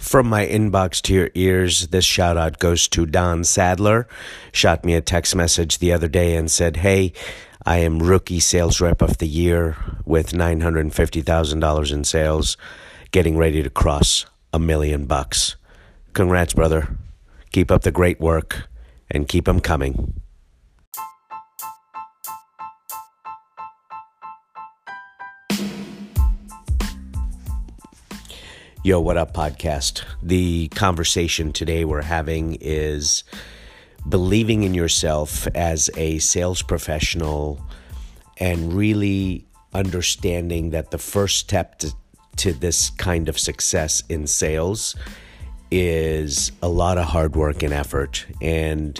From my inbox to your ears, this shout out goes to Don Sadler. Shot me a text message the other day and said, Hey, I am rookie sales rep of the year with $950,000 in sales, getting ready to cross a million bucks. Congrats, brother. Keep up the great work and keep them coming. Yo, what up, podcast? The conversation today we're having is believing in yourself as a sales professional and really understanding that the first step to, to this kind of success in sales is a lot of hard work and effort. And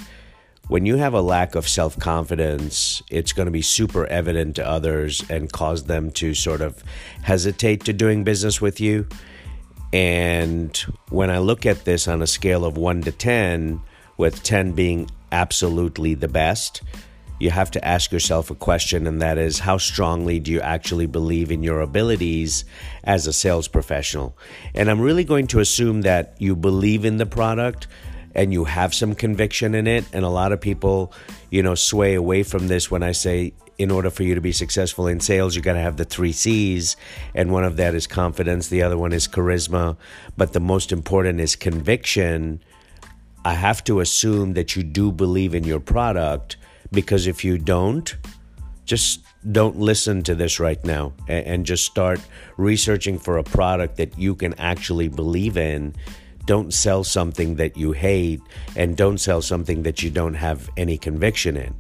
when you have a lack of self confidence, it's going to be super evident to others and cause them to sort of hesitate to doing business with you. And when I look at this on a scale of 1 to 10, with 10 being absolutely the best, you have to ask yourself a question, and that is how strongly do you actually believe in your abilities as a sales professional? And I'm really going to assume that you believe in the product and you have some conviction in it. And a lot of people, you know, sway away from this when I say in order for you to be successful in sales, you got to have the three C's. And one of that is confidence, the other one is charisma. But the most important is conviction. I have to assume that you do believe in your product because if you don't, just don't listen to this right now and, just start researching for a product that you can actually believe in. Don't sell something that you hate and don't sell something that you don't have any conviction in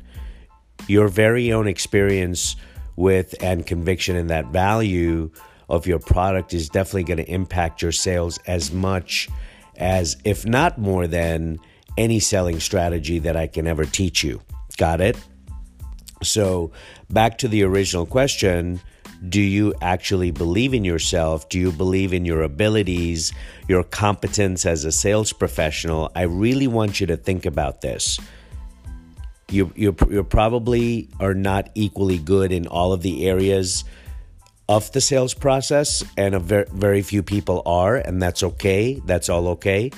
your very own experience with and conviction in that value of your product is definitely going to impact your sales as much as, if not more than, any selling strategy that I can ever teach you. Got it? So, back to the original question do you actually believe in yourself? Do you believe in your abilities, your competence as a sales professional? I really want you to think about this you you you probably are not equally good in all of the areas of the sales process and a very, very few people are and that's okay that's all okay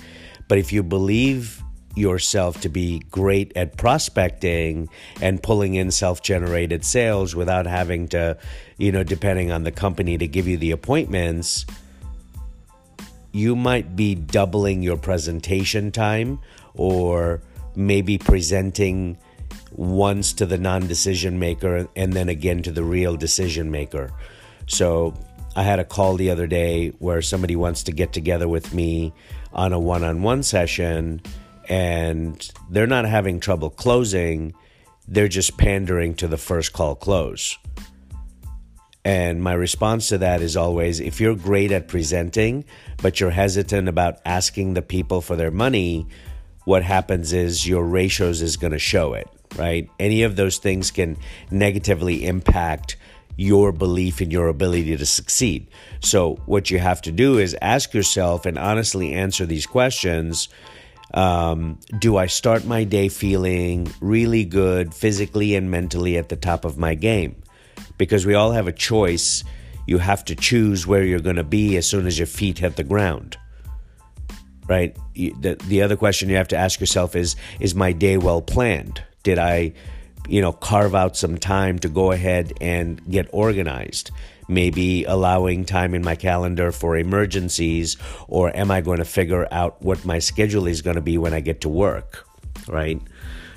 but if you believe yourself to be great at prospecting and pulling in self-generated sales without having to you know depending on the company to give you the appointments you might be doubling your presentation time or maybe presenting once to the non decision maker and then again to the real decision maker. So I had a call the other day where somebody wants to get together with me on a one on one session and they're not having trouble closing, they're just pandering to the first call close. And my response to that is always if you're great at presenting, but you're hesitant about asking the people for their money, what happens is your ratios is going to show it right? Any of those things can negatively impact your belief in your ability to succeed. So, what you have to do is ask yourself and honestly answer these questions. Um, do I start my day feeling really good physically and mentally at the top of my game? Because we all have a choice. You have to choose where you're going to be as soon as your feet hit the ground. Right? The, the other question you have to ask yourself is Is my day well planned? Did I, you know, carve out some time to go ahead and get organized? Maybe allowing time in my calendar for emergencies, or am I going to figure out what my schedule is going to be when I get to work, right?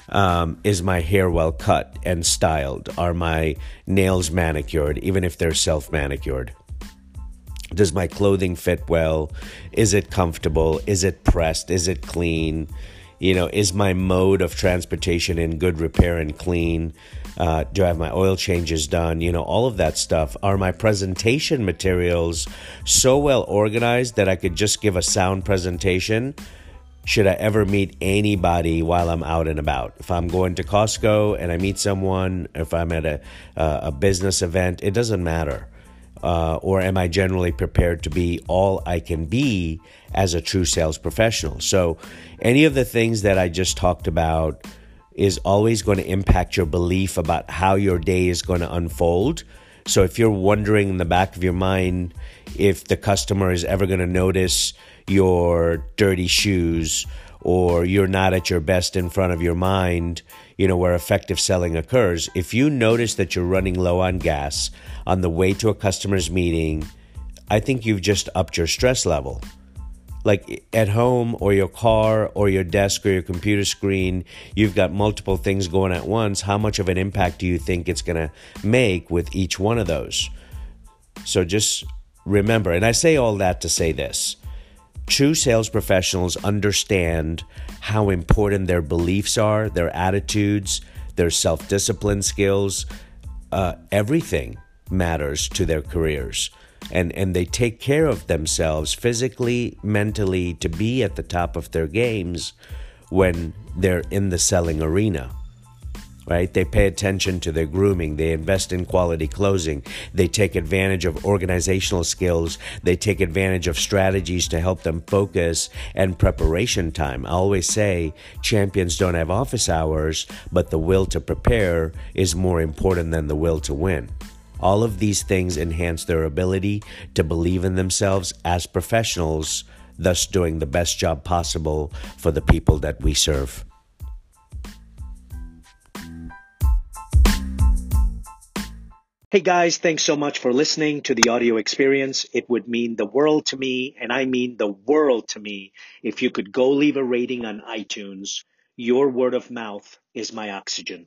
Um, is my hair well cut and styled? Are my nails manicured, even if they're self manicured? Does my clothing fit well? Is it comfortable? Is it pressed? Is it clean? You know, is my mode of transportation in good repair and clean? Uh, do I have my oil changes done? You know, all of that stuff. Are my presentation materials so well organized that I could just give a sound presentation? Should I ever meet anybody while I'm out and about? If I'm going to Costco and I meet someone, if I'm at a, uh, a business event, it doesn't matter. Uh, or am I generally prepared to be all I can be as a true sales professional? So, any of the things that I just talked about is always going to impact your belief about how your day is going to unfold. So if you're wondering in the back of your mind if the customer is ever going to notice your dirty shoes or you're not at your best in front of your mind, you know, where effective selling occurs, if you notice that you're running low on gas on the way to a customer's meeting, I think you've just upped your stress level like at home or your car or your desk or your computer screen, you've got multiple things going at once. How much of an impact do you think it's going to make with each one of those? So just remember, and I say all that to say this true sales professionals understand how important their beliefs are, their attitudes, their self discipline skills, uh, everything matters to their careers. And and they take care of themselves physically mentally to be at the top of their games when they're in the selling arena right? They pay attention to their grooming. They invest in quality closing they take advantage of organizational skills. They take advantage of strategies to help them focus and preparation time. I always say champions don't have office hours but the will to prepare is more important than the will to win. All of these things enhance their ability to believe in themselves as professionals, thus doing the best job possible for the people that we serve. Hey guys, thanks so much for listening to the audio experience. It would mean the world to me, and I mean the world to me, if you could go leave a rating on iTunes. Your word of mouth is my oxygen.